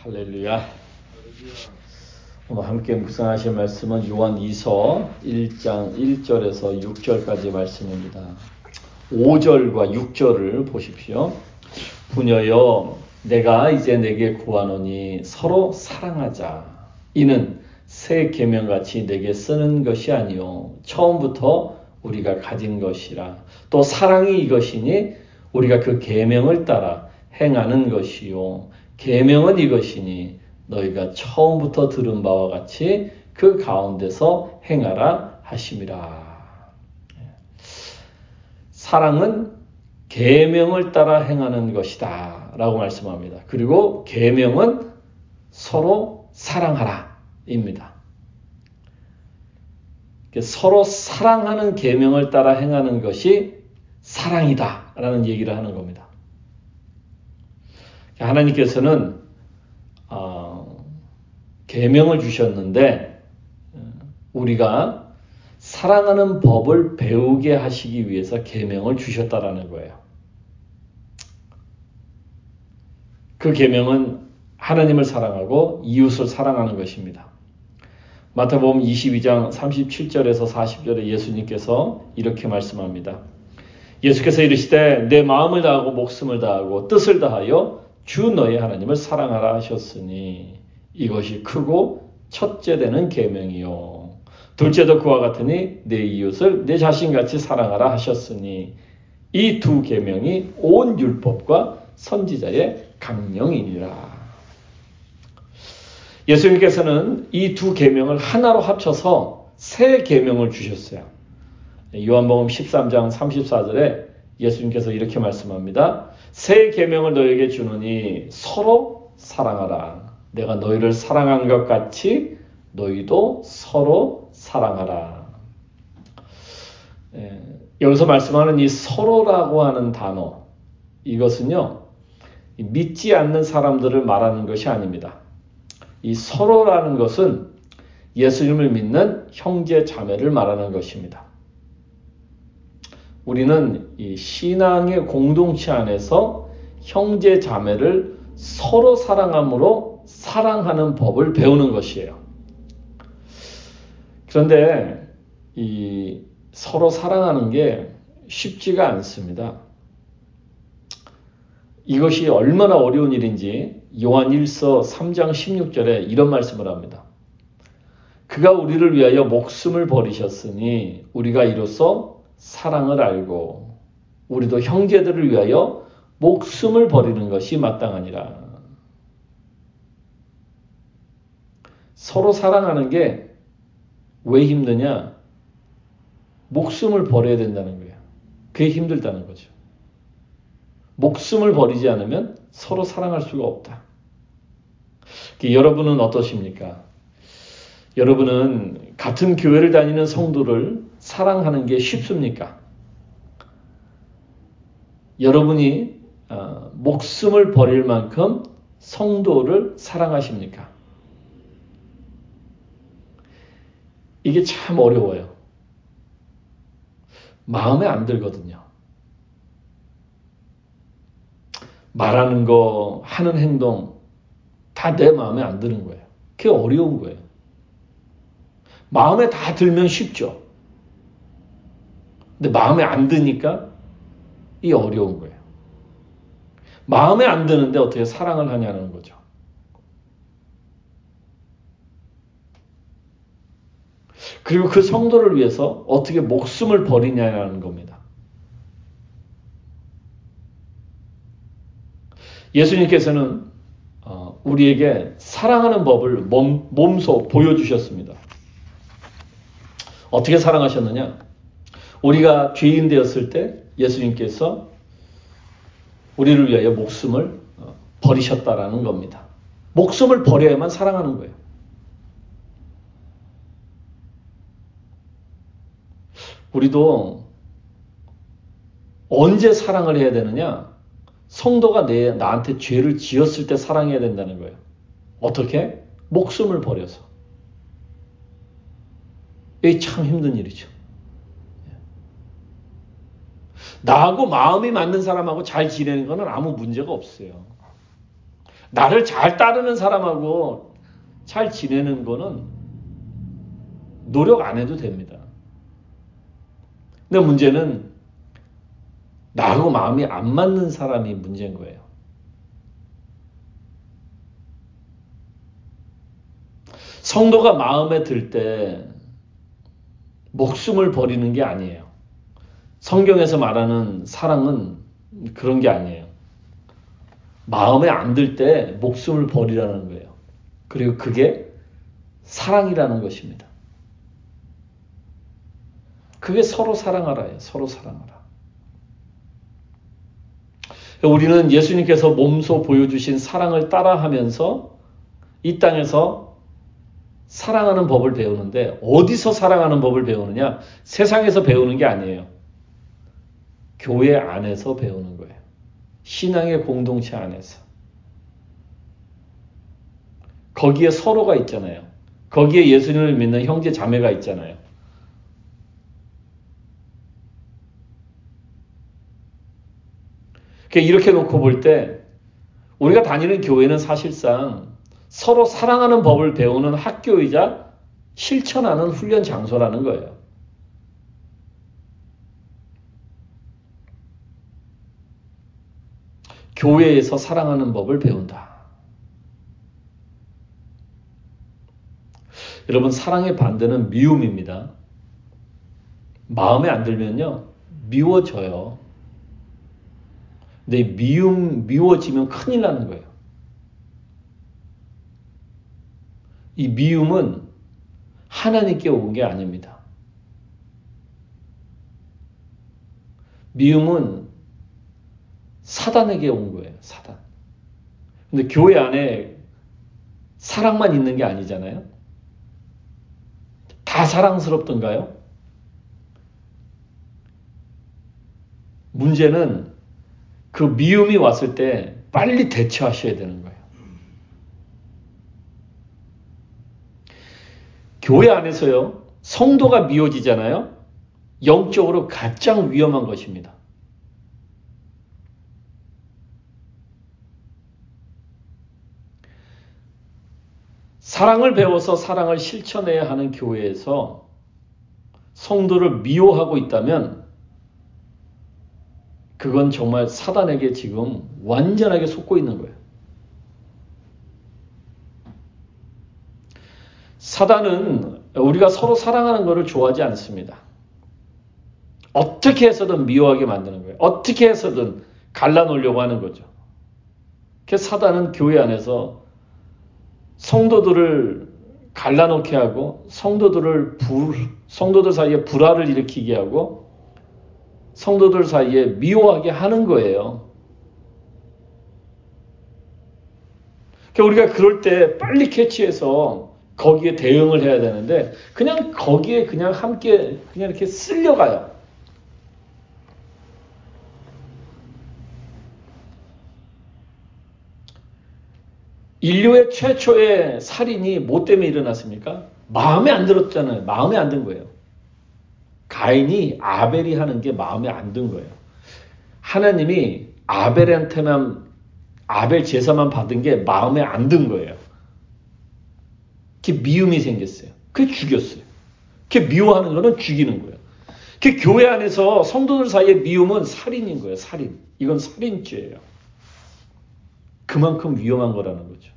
할렐루야. 오늘 함께 묵상하실 말씀은 요한 2서 1장 1절에서 6절까지 말씀입니다. 5절과 6절을 보십시오. 부녀여 내가 이제 내게 구하노니 서로 사랑하자. 이는 새 계명같이 내게 쓰는 것이 아니요 처음부터 우리가 가진 것이라. 또 사랑이 이것이니 우리가 그 계명을 따라 행하는 것이요 계명은 이것이니 너희가 처음부터 들은 바와 같이 그 가운데서 행하라 하심이라. 사랑은 계명을 따라 행하는 것이다라고 말씀합니다. 그리고 계명은 서로 사랑하라입니다. 서로 사랑하는 계명을 따라 행하는 것이 사랑이다라는 얘기를 하는 겁니다. 하나님께서는 어, 계명을 주셨는데 우리가 사랑하는 법을 배우게 하시기 위해서 계명을 주셨다라는 거예요. 그 계명은 하나님을 사랑하고 이웃을 사랑하는 것입니다. 마태복음 22장 37절에서 40절에 예수님께서 이렇게 말씀합니다. 예수께서 이르시되 내 마음을 다하고 목숨을 다하고 뜻을 다하여 주 너의 하나님을 사랑하라 하셨으니 이것이 크고 첫째 되는 계명이요. 둘째도 그와 같으니 내 이웃을 내 자신같이 사랑하라 하셨으니 이 두 계명이 온 율법과 선지자의 강령이니라. 예수님께서는 이 두 계명을 하나로 합쳐서 세 계명을 주셨어요. 요한복음 13장 34절에 예수님께서 이렇게 말씀합니다. 새 계명을 너에게 주노니 서로 사랑하라. 내가 너희를 사랑한 것 같이 너희도 서로 사랑하라. 예, 여기서 말씀하는 이 서로라고 하는 단어, 이것은요, 믿지 않는 사람들을 말하는 것이 아닙니다. 이 서로라는 것은 예수님을 믿는 형제 자매를 말하는 것입니다. 우리는 이 신앙의 공동체 안에서 형제 자매를 서로 사랑함으로 사랑하는 법을 배우는 것이에요. 그런데 이 서로 사랑하는 게 쉽지가 않습니다. 이것이 얼마나 어려운 일인지 요한 1서 3장 16절에 이런 말씀을 합니다. 그가 우리를 위하여 목숨을 버리셨으니 우리가 이로써 사랑을 알고 우리도 형제들을 위하여 목숨을 버리는 것이 마땅하니라. 서로 사랑하는 게 왜 힘드냐? 목숨을 버려야 된다는 거예요. 그게 힘들다는 거죠. 목숨을 버리지 않으면 서로 사랑할 수가 없다. 여러분은 어떠십니까? 여러분은 같은 교회를 다니는 성도를 사랑하는 게 쉽습니까? 여러분이 어, 목숨을 버릴 만큼 성도를 사랑하십니까? 이게 참 어려워요. 마음에 안 들거든요. 말하는 거, 하는 행동, 다 내 마음에 안 드는 거예요. 그게 어려운 거예요. 마음에 다 들면 쉽죠. 근데 마음에 안 드니까 이 어려운 거예요. 마음에 안 드는데 어떻게 사랑을 하냐는 거죠. 그리고 그 성도를 위해서 어떻게 목숨을 버리냐는 겁니다. 예수님께서는 어, 우리에게 사랑하는 법을 몸, 몸소 보여주셨습니다. 어떻게 사랑하셨느냐? 우리가 죄인 되었을 때 예수님께서 우리를 위하여 목숨을 어, 버리셨다라는 겁니다. 목숨을 버려야만 사랑하는 거예요. 우리도 언제 사랑을 해야 되느냐? 성도가 내, 나한테 죄를 지었을 때 사랑해야 된다는 거예요. 어떻게? 목숨을 버려서. 이게 참 힘든 일이죠. 나하고 마음이 맞는 사람하고 잘 지내는 것은 아무 문제가 없어요. 나를 잘 따르는 사람하고 잘 지내는 거는 노력 안 해도 됩니다. 근데 문제는 나하고 마음이 안 맞는 사람이 문제인 거예요. 성도가 마음에 들 때 목숨을 버리는 게 아니에요. 성경에서 말하는 사랑은 그런 게 아니에요. 마음에 안 들 때 목숨을 버리라는 거예요. 그리고 그게 사랑이라는 것입니다. 그게 서로 사랑하라예요. 서로 사랑하라. 우리는 예수님께서 몸소 보여주신 사랑을 따라하면서 이 땅에서 사랑하는 법을 배우는데 어디서 사랑하는 법을 배우느냐? 세상에서 배우는 게 아니에요. 교회 안에서 배우는 거예요. 신앙의 공동체 안에서. 거기에 서로가 있잖아요. 거기에 예수님을 믿는 형제 자매가 있잖아요. 이렇게 놓고 볼 때 우리가 다니는 교회는 사실상 서로 사랑하는 법을 배우는 학교이자 실천하는 훈련 장소라는 거예요. 교회에서 사랑하는 법을 배운다. 여러분, 사랑의 반대는 미움입니다. 마음에 안 들면요, 미워져요. 근데 미움, 미워지면 큰일 나는 거예요. 이 미움은 하나님께 온 게 아닙니다. 미움은 사단에게 온 거예요. 사단. 근데 교회 안에 사랑만 있는 게 아니잖아요. 다 사랑스럽던가요? 문제는 그 미움이 왔을 때 빨리 대처하셔야 되는 거예요. 교회 안에서요, 성도가 미워지잖아요. 영적으로 가장 위험한 것입니다. 사랑을 배워서 사랑을 실천해야 하는 교회에서 성도를 미워하고 있다면 그건 정말 사단에게 지금 완전하게 속고 있는 거예요. 사단은 우리가 서로 사랑하는 것을 좋아하지 않습니다. 어떻게 해서든 미워하게 만드는 거예요. 어떻게 해서든 갈라놓으려고 하는 거죠. 그래서 사단은 교회 안에서 성도들을 갈라놓게 하고 성도들을 불, 성도들 사이에 불화를 일으키게 하고 성도들 사이에 미워하게 하는 거예요. 그러니까 우리가 그럴 때 빨리 캐치해서 거기에 대응을 해야 되는데 그냥 거기에 그냥 함께 그냥 이렇게 쓸려가요. 인류의 최초의 살인이 뭐 때문에 일어났습니까? 마음에 안 들었잖아요. 마음에 안 든 거예요. 가인이 아벨이 하는 게 마음에 안 든 거예요. 하나님이 아벨한테만 아벨 제사만 받은 게 마음에 안 든 거예요. 그 미움이 생겼어요. 그게 죽였어요. 그 미워하는 거는 죽이는 거예요. 그 교회 안에서 성도들 사이에 미움은 살인인 거예요. 살인. 이건 살인죄예요. 그만큼 위험한 거라는 거죠.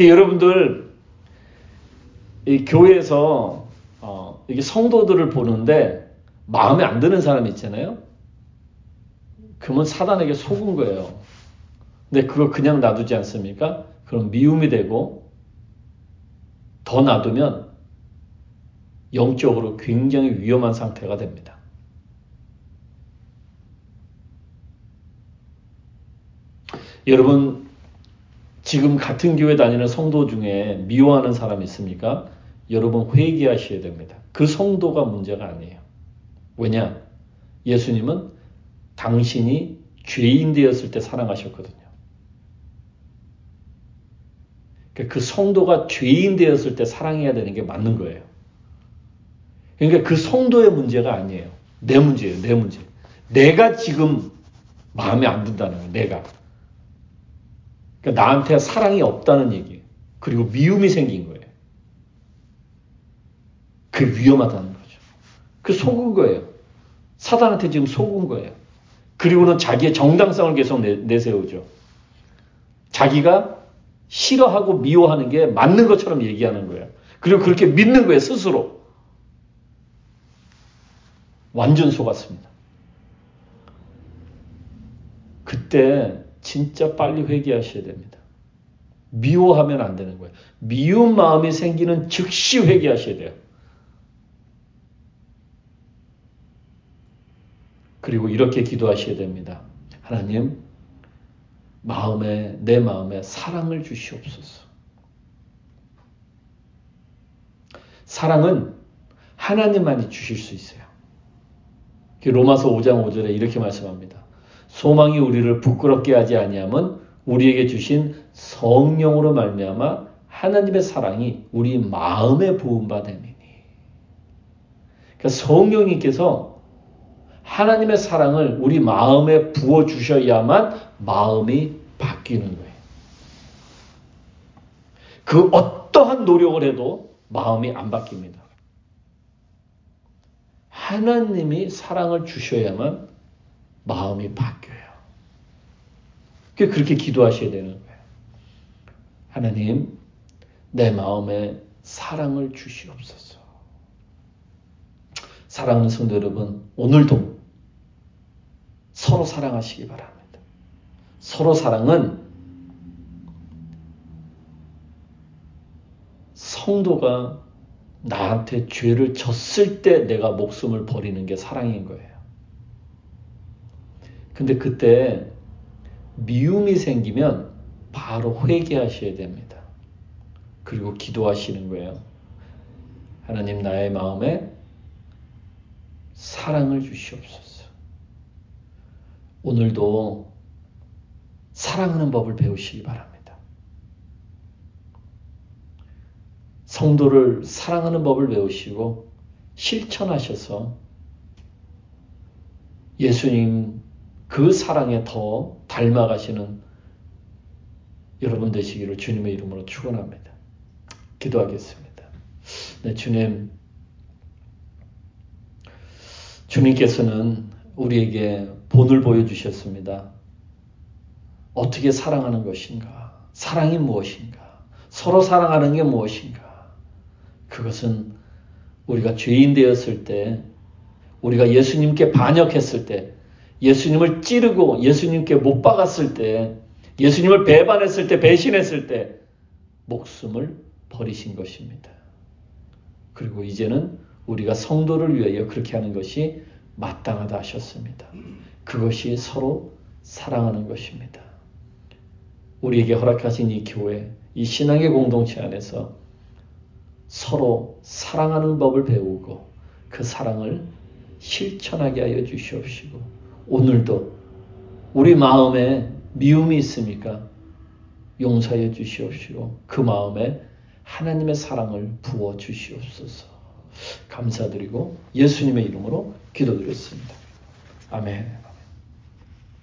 그 여러분들 이 교회에서 어, 이게 성도들을 보는데 마음에 안 드는 사람이 있잖아요. 그러면 사단에게 속은 거예요. 근데 그거 그냥 놔두지 않습니까? 그럼 미움이 되고 더 놔두면 영적으로 굉장히 위험한 상태가 됩니다. 여러분 지금 같은 교회 다니는 성도 중에 미워하는 사람 있습니까? 여러분 회개하셔야 됩니다. 그 성도가 문제가 아니에요. 왜냐? 예수님은 당신이 죄인 되었을 때 사랑하셨거든요. 그러니까 그 성도가 죄인 되었을 때 사랑해야 되는 게 맞는 거예요. 그러니까 그 성도의 문제가 아니에요. 내 문제예요. 내 문제. 내가 지금 마음에 안 든다는 거예요. 내가. 그러니까 나한테 사랑이 없다는 얘기. 그리고 미움이 생긴 거예요. 그 위험하다는 거죠. 그 속은 거예요. 사단한테 지금 속은 거예요. 그리고는 자기의 정당성을 계속 내, 세우죠 자기가 싫어하고 미워하는 게 맞는 것처럼 얘기하는 거예요. 그리고 그렇게 믿는 거예요, 스스로. 완전 속았습니다. 그때 진짜 빨리 회개하셔야 됩니다. 미워하면 안 되는 거예요. 미운 마음이 생기는 즉시 회개하셔야 돼요. 그리고 이렇게 기도하셔야 됩니다. 하나님, 마음에, 내 마음에 사랑을 주시옵소서. 사랑은 하나님만이 주실 수 있어요. 로마서 5장 5절에 이렇게 말씀합니다. 소망이 우리를 부끄럽게 하지 아니함은 우리에게 주신 성령으로 말미암아 하나님의 사랑이 우리 마음에 됨이니. 그러니까 성령님께서 하나님의 사랑을 우리 마음에 부어 주셔야만 마음이 바뀌는 거예요. 그 어떠한 노력을 해도 마음이 안 바뀝니다. 하나님이 사랑을 주셔야만 마음이 바뀌어요. 그렇게 기도하셔야 되는 거예요. 하나님, 내 마음에 사랑을 주시옵소서. 사랑하는 성도 여러분, 오늘도 서로 사랑하시기 바랍니다. 서로 사랑은 성도가 나한테 죄를 졌을 때 내가 목숨을 버리는 게 사랑인 거예요. 근데 그때 미움이 생기면 바로 회개하셔야 됩니다. 그리고 기도하시는 거예요. 하나님 나의 마음에 사랑을 주시옵소서. 오늘도 사랑하는 법을 배우시기 바랍니다. 성도를 사랑하는 법을 배우시고 실천하셔서 예수님 그 사랑에 더 닮아가시는 여러분 되시기를 주님의 이름으로 축원합니다. 기도하겠습니다. 네, 주님 주님께서는 우리에게 본을 보여주셨습니다. 어떻게 사랑하는 것인가? 사랑이 무엇인가? 서로 사랑하는 게 무엇인가? 그것은 우리가 죄인 되었을 때, 우리가 예수님께 반역했을 때, 예수님을 찌르고 예수님께 못 박았을 때, 예수님을 배반했을 때, 배신했을 때, 목숨을 버리신 것입니다. 그리고 이제는 우리가 성도를 위하여 그렇게 하는 것이 마땅하다 하셨습니다. 그것이 서로 사랑하는 것입니다. 우리에게 허락하신 이 교회, 이 신앙의 공동체 안에서 서로 사랑하는 법을 배우고 그 사랑을 실천하게 하여 주시옵시고 오늘도 우리 마음에 미움이 있습니까? 용서해 주시옵시고 그 마음에 하나님의 사랑을 부어 주시옵소서. 감사드리고 예수님의 이름으로 기도드렸습니다. 아멘.